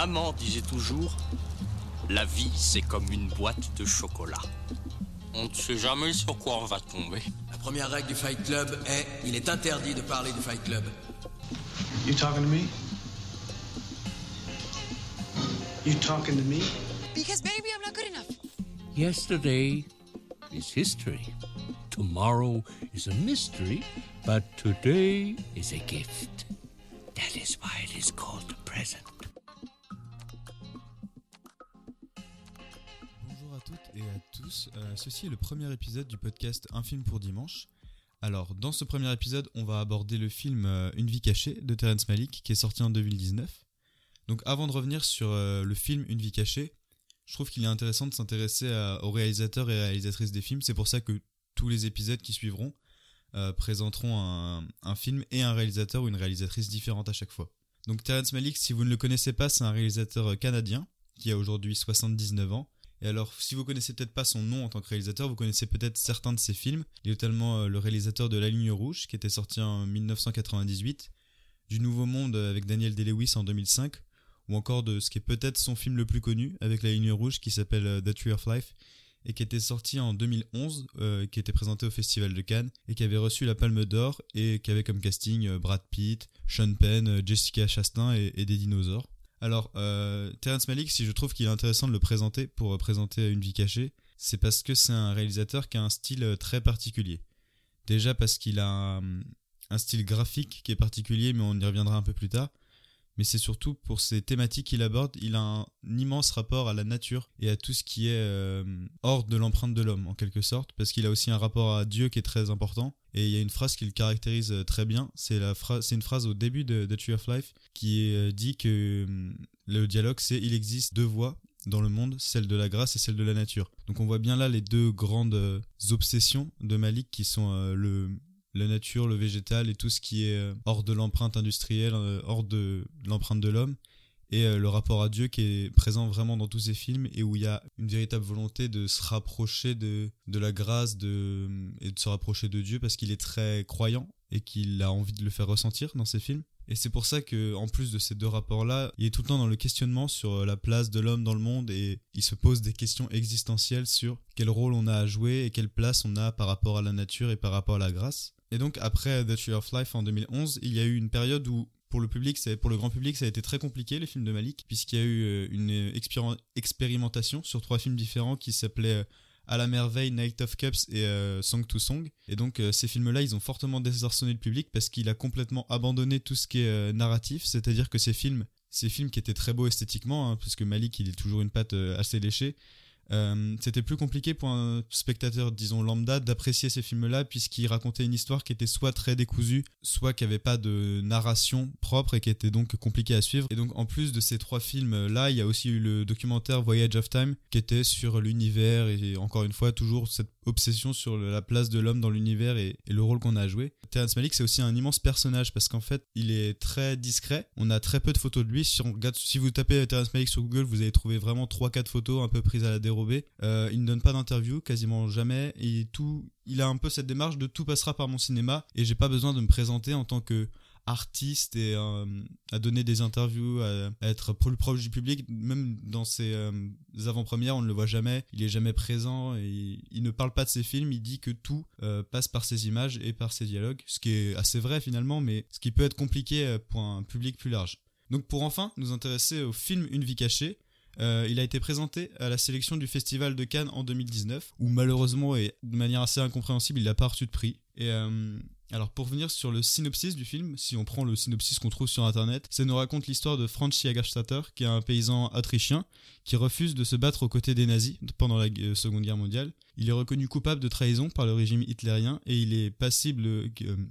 Maman disait toujours, la vie c'est comme une boîte de chocolat. On ne sait jamais sur quoi on va tomber. La première règle du Fight Club est il est interdit de parler du Fight Club. You talking to me? You talking to me? Because baby, I'm not good enough. Yesterday is history. Tomorrow is a mystery, but today is a gift. That is why it is called the present. Euh, ceci est le premier épisode du podcast Un film pour dimanche. Alors, dans ce premier épisode, on va aborder le film euh, Une vie cachée de Terrence Malick qui est sorti en 2019. Donc, avant de revenir sur euh, le film Une vie cachée, je trouve qu'il est intéressant de s'intéresser aux réalisateurs et réalisatrices des films. C'est pour ça que tous les épisodes qui suivront présenteront un, un film et un réalisateur ou une réalisatrice différente à chaque fois. Donc, Terrence Malick, si vous ne le connaissez pas, c'est un réalisateur canadien qui a aujourd'hui 79 ans. Et alors, si vous connaissez peut-être pas son nom en tant que réalisateur, vous connaissez peut-être certains de ses films. Il est notamment euh, le réalisateur de La Ligne Rouge, qui était sorti en 1998, du Nouveau Monde avec Daniel Day-Lewis en 2005, ou encore de ce qui est peut-être son film le plus connu avec La Ligne Rouge, qui s'appelle euh, The Tree of Life, et qui était sorti en 2011, euh, qui était présenté au Festival de Cannes, et qui avait reçu la Palme d'Or, et qui avait comme casting Brad Pitt, Sean Penn, Jessica Chastain et des dinosaures. Alors, euh, Terrence Malick, si je trouve qu'il est intéressant de le présenter pour euh, présenter Une vie cachée, c'est parce que c'est un réalisateur qui a un style euh, très particulier. Déjà parce qu'il a un, un style graphique qui est particulier, mais on y reviendra un peu plus tard. Mais c'est surtout pour ces thématiques qu'il aborde, il a un, immense rapport à la nature et à tout ce qui est euh, hors de l'empreinte de l'homme, en quelque sorte, parce qu'il a aussi un rapport à Dieu qui est très important. Et il y a une phrase qui le caractérise euh, très bien, c'est une phrase au début de The Tree of Life qui euh, dit que hum, le dialogue c'est il existe deux voies dans le monde, celle de la grâce et celle de la nature. Donc on voit bien là les deux grandes obsessions de Malik qui sont le la nature, le végétal et tout ce qui est euh, hors de l'empreinte industrielle, euh, hors de l'empreinte de l'homme, et euh, le rapport à Dieu qui est présent vraiment dans tous ces films et où il y a une véritable volonté de se rapprocher de, de la grâce de, et de se rapprocher de Dieu parce qu'il est très croyant et qu'il a envie de le faire ressentir dans ses films. Et c'est pour ça que, en plus de ces deux rapports-là, il est tout le temps dans le questionnement sur la place de l'homme dans le monde et il se pose des questions existentielles sur quel rôle on a à jouer et quelle place on a par rapport à la nature et par rapport à la grâce. Et donc après The Tree of Life en 2011, il y a eu une période où pour le public, pour le grand public, ça a été très compliqué les films de Malik, puisqu'il y a eu euh, une expéri- expérimentation sur trois films différents qui s'appelaient euh, À la merveille, Night of Cups et euh, Song to Song. Et donc euh, ces films-là, ils ont fortement désarçonné le public parce qu'il a complètement abandonné tout ce qui est euh, narratif, c'est-à-dire que ces films, ces films qui étaient très beaux esthétiquement, hein, parce que Malik, il est toujours une patte euh, assez léchée. Euh, c'était plus compliqué pour un spectateur, disons lambda, d'apprécier ces films-là, puisqu'ils racontaient une histoire qui était soit très décousue, soit qui avait pas de narration propre et qui était donc compliquée à suivre. Et donc, en plus de ces trois films-là, il y a aussi eu le documentaire Voyage of Time, qui était sur l'univers et encore une fois, toujours cette obsession sur la place de l'homme dans l'univers et, le rôle qu'on a à jouer. Terrence Malick, c'est aussi un immense personnage parce qu'en fait, il est très discret. On a très peu de photos de lui. Si, on si vous tapez Terrence Malick sur Google, vous allez trouver vraiment 3-4 photos un peu prises à la dérobée. Euh, il ne donne pas d'interview, quasiment jamais. Et tout, il a un peu cette démarche de tout passera par mon cinéma et j'ai pas besoin de me présenter en tant que artiste et euh, à donner des interviews, à, être proche du public. Même dans ses euh, avant-premières, on ne le voit jamais. Il est jamais présent il, ne parle pas de ses films. Il dit que tout euh, passe par ses images et par ses dialogues, ce qui est assez vrai finalement, mais ce qui peut être compliqué euh, pour un public plus large. Donc pour enfin nous intéresser au film Une vie cachée, il a été présenté à la sélection du Festival de Cannes en 2019, où malheureusement et de manière assez incompréhensible, il n'a pas reçu de prix. Et alors pour venir sur le synopsis du film, si on prend le synopsis qu'on trouve sur internet, ça nous raconte l'histoire de Franz Jägerstatter, qui est un paysan autrichien qui refuse de se battre aux côtés des nazis pendant la Seconde Guerre mondiale. Il est reconnu coupable de trahison par le régime hitlérien et il est passible euh,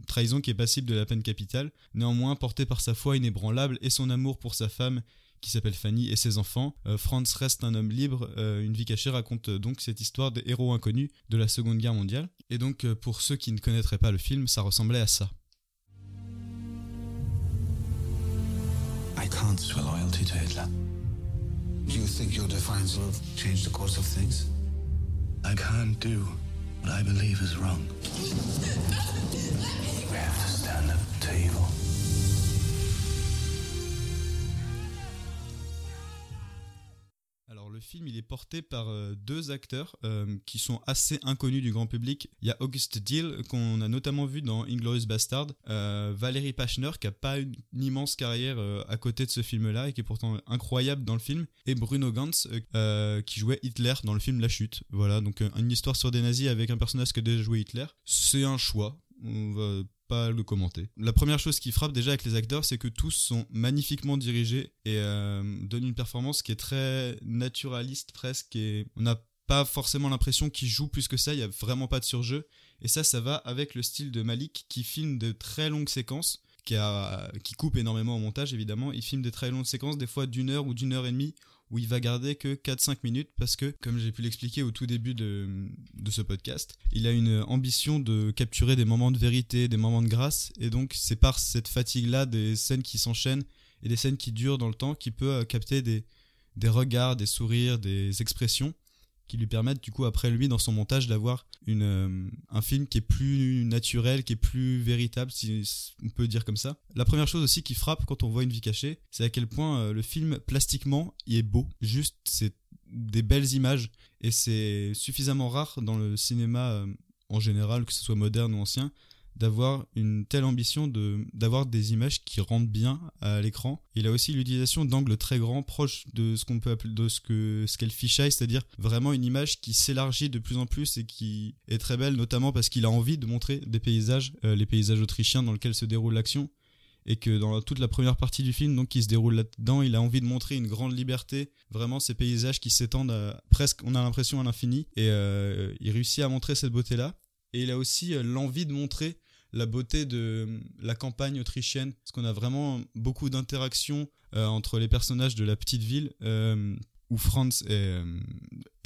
trahison qui est passible de la peine capitale. Néanmoins, porté par sa foi inébranlable et son amour pour sa femme qui s'appelle Fanny et ses enfants. Euh, Franz reste un homme libre. Euh, une vie cachée raconte euh, donc cette histoire des héros inconnus de la Seconde Guerre mondiale. Et donc, euh, pour ceux qui ne connaîtraient pas le film, ça ressemblait à ça. I can't swear loyalty to Hitler. Do you think your defiance will change the course of things? I can't do what I believe is wrong. we have to stand up to evil. Il est porté par euh, deux acteurs euh, qui sont assez inconnus du grand public. Il y a Auguste Dill, qu'on a notamment vu dans Inglorious Bastard, euh, Valérie Pachner, qui a pas une, immense carrière euh, à côté de ce film-là et qui est pourtant incroyable dans le film, et Bruno Gantz, qui jouait Hitler dans le film La Chute. Voilà, donc une histoire sur des nazis avec un personnage qui a déjà joué Hitler. C'est un choix. On va pas le commenter. La première chose qui frappe déjà avec les acteurs, c'est que tous sont magnifiquement dirigés et euh, donnent une performance qui est très naturaliste presque. Et on n'a pas forcément l'impression qu'ils jouent plus que ça. Il y a vraiment pas de surjeu. Et ça, ça va avec le style de Malik qui filme de très longues séquences, qui, a, qui coupe énormément au montage évidemment. Il filme des très longues séquences, des fois d'une heure ou d'une heure et demie, où il va garder que 4-5 minutes parce que, comme j'ai pu l'expliquer au tout début de, ce podcast, il a une ambition de capturer des moments de vérité, des moments de grâce, et donc c'est par cette fatigue-là des scènes qui s'enchaînent et des scènes qui durent dans le temps qui peut euh, capter des regards, des sourires, des expressions qui lui permettent du coup après lui dans son montage d'avoir une euh, un film qui est plus naturel, qui est plus véritable si on peut dire comme ça. La première chose aussi qui frappe quand on voit une vie cachée, c'est à quel point euh, le film plastiquement il est beau. Juste c'est des belles images et c'est suffisamment rare dans le cinéma euh, en général que ce soit moderne ou ancien d'avoir une telle ambition de d'avoir des images qui rendent bien à l'écran. Il a aussi l'utilisation d'angles très grands, proches de ce qu'on peut de ce que ce qu'est le fisheye, c'est-à-dire vraiment une image qui s'élargit de plus en plus et qui est très belle, notamment parce qu'il a envie de montrer des paysages, euh, les paysages autrichiens dans lesquels se déroule l'action. Et que dans toute la première partie du film, donc qui se déroule là-dedans, il a envie de montrer une grande liberté, vraiment ces paysages qui s'étendent presque, on a l'impression à l'infini, et euh, il réussit à montrer cette beauté-là. Et il a aussi euh, l'envie de montrer la beauté de euh, la campagne autrichienne, parce qu'on a vraiment beaucoup d'interactions euh, entre les personnages de la petite ville euh, où Franz est,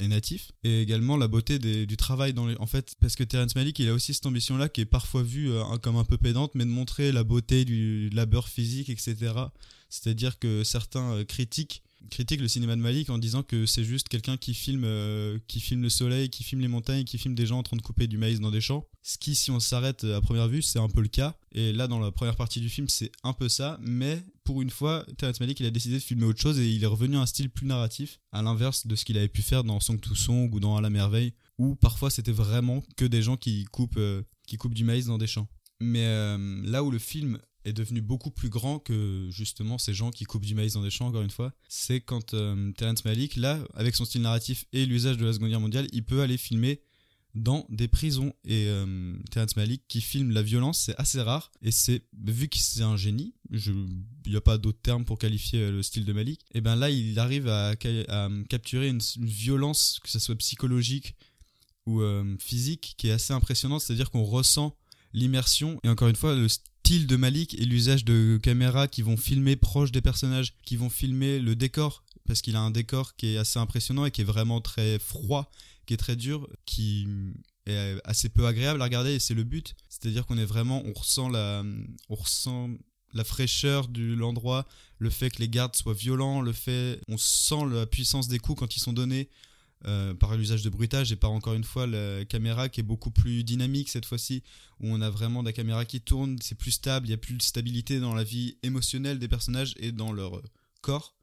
natif, et également la beauté du travail dans les... En fait, parce que Terrence Malick, il a aussi cette ambition-là qui est parfois vue comme un peu pédante, mais de montrer la beauté du labeur physique, etc. C'est-à-dire que certains critiquent critique le cinéma de Malik en disant que c'est juste quelqu'un qui filme euh, qui filme le soleil, qui filme les montagnes, qui filme des gens en train de couper du maïs dans des champs. Ce qui, si on s'arrête à première vue, c'est un peu le cas. Et là, dans la première partie du film, c'est un peu ça. Mais pour une fois, Terrence Malick, il a décidé de filmer autre chose et il est revenu à un style plus narratif, à l'inverse de ce qu'il avait pu faire dans Song to Song ou dans À la merveille, où parfois c'était vraiment que des gens qui coupent euh, qui coupent du maïs dans des champs. Mais euh, là où le film est devenu beaucoup plus grand que justement ces gens qui coupent du maïs dans des champs, encore une fois, c'est quand euh, Terrence Malick, là, avec son style narratif et l'usage de la Seconde Guerre mondiale, il peut aller filmer dans des prisons. Et euh, Terrence Malick qui filme la violence, c'est assez rare. Et c'est vu que c'est un génie, il n'y a pas d'autre terme pour qualifier euh, le style de Malik, et ben là, il arrive à, euh, capturer une, une violence, que ce soit psychologique ou euh, physique, qui est assez impressionnante. C'est-à-dire qu'on ressent l'immersion. Et encore une fois, le style de Malik et l'usage de caméras qui vont filmer proche des personnages, qui vont filmer le décor, parce qu'il a un décor qui est assez impressionnant et qui est vraiment très froid, qui est très dur, qui est assez peu agréable à regarder et c'est le but. C'est-à-dire qu'on est vraiment, on ressent la, on ressent la fraîcheur de l'endroit, le fait que les gardes soient violents, le fait, on sent la puissance des coups quand ils sont donnés. Euh, par l'usage de bruitage et par encore une fois la caméra qui est beaucoup plus dynamique cette fois-ci où on a vraiment la caméra qui tourne, c'est plus stable, il y a plus de stabilité dans la vie émotionnelle des personnages et dans leur corps.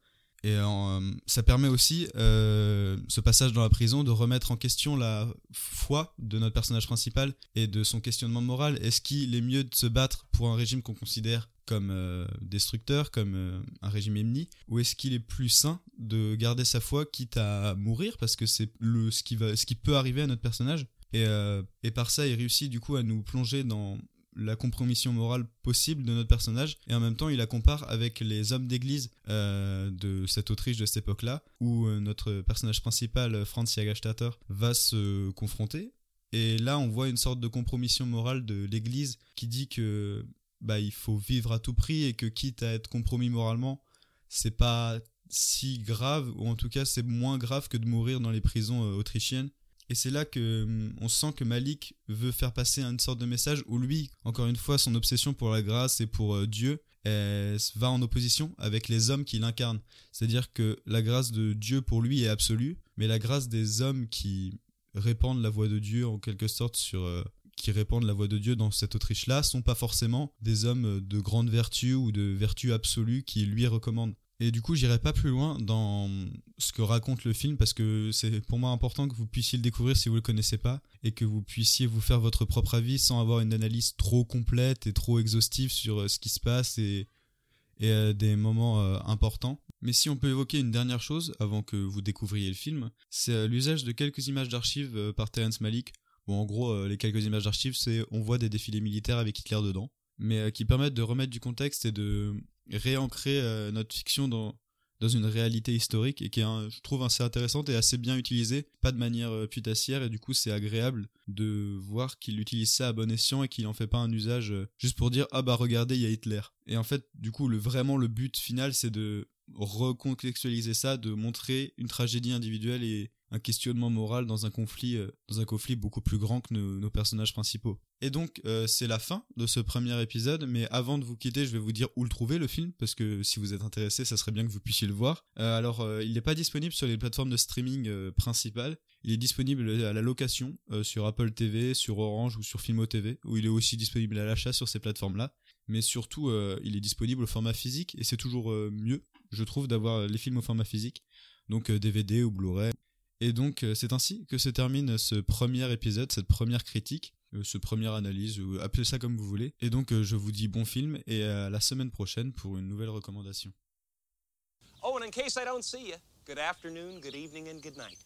Et euh, ça permet aussi, euh, ce passage dans la prison, de remettre en question la foi de notre personnage principal et de son questionnement moral. Est-ce qu'il est mieux de se battre pour un régime qu'on considère comme euh, destructeur, comme euh, un régime ennemi, ou est-ce qu'il est plus sain de garder sa foi quitte à mourir parce que c'est le ce qui va, ce qui peut arriver à notre personnage? Et, euh, et par ça, il réussit du coup à nous plonger dans la compromission morale possible de notre personnage et en même temps il la compare avec les hommes d'église de cette Autriche de cette époque-là où notre personnage principal Franz Jagerstatter va se confronter. Et là on voit une sorte de compromission morale de l'église qui dit que bah il faut vivre à tout prix et que quitte à être compromis moralement c'est pas si grave ou en tout cas c'est moins grave que de mourir dans les prisons euh, autrichiennes et c'est là que hum, on sent que Malik veut faire passer une sorte de message où lui, encore une fois, son obsession pour la grâce et pour euh, Dieu va en opposition avec les hommes qu'il incarne. C'est-à-dire que la grâce de Dieu pour lui est absolue, mais la grâce des hommes qui répandent la voix de Dieu en quelque sorte sur euh, qui répandent la voix de Dieu dans cette Autriche-là sont pas forcément des hommes de grande vertu ou de vertu absolue qui lui recommandent. Et du coup, j'irai pas plus loin dans ce que raconte le film parce que c'est pour moi important que vous puissiez le découvrir si vous le connaissez pas et que vous puissiez vous faire votre propre avis sans avoir une analyse trop complète et trop exhaustive sur euh, ce qui se passe et, et euh, des moments euh, importants. Mais si on peut évoquer une dernière chose avant que vous découvriez le film, c'est l'usage de quelques images d'archives par Terrence Malick. En gros, les quelques images d'archives, c'est on voit des défilés militaires avec Hitler dedans, mais qui permettent de remettre du contexte et de réancrer euh, notre fiction dans, une réalité historique et qui est, je trouve, assez intéressante et assez bien utilisée, pas de manière euh, putassière, et du coup, c'est agréable de voir qu'il utilise ça à bon escient et qu'il en fait pas un usage euh, juste pour dire ah bah regardez, il y a Hitler. Et en fait, du coup, le, vraiment le but final, c'est de recontextualiser ça, de montrer une tragédie individuelle et un questionnement moral dans un conflit, euh, dans un conflit beaucoup plus grand que nos, personnages principaux. Et donc euh, c'est la fin de ce premier épisode, mais avant de vous quitter, je vais vous dire où le trouver le film, parce que si vous êtes intéressé, ça serait bien que vous puissiez le voir. Euh, alors il n'est pas disponible sur les plateformes de streaming principales, il est disponible à la location sur Apple TV, sur Orange ou sur Filmo TV, où il est aussi disponible à l'achat sur ces plateformes-là. Mais surtout, il est disponible au format physique, et c'est toujours mieux, je trouve, d'avoir les films au format physique, donc DVD ou Blu-ray. Et donc euh, c'est ainsi que se termine ce premier épisode, cette première critique, euh, ce première analyse, ou appelez ça comme vous voulez. Et donc euh, je vous dis bon film et à la semaine prochaine pour une nouvelle recommandation. Oh, and in case I don't see you, good afternoon, good evening, and good night.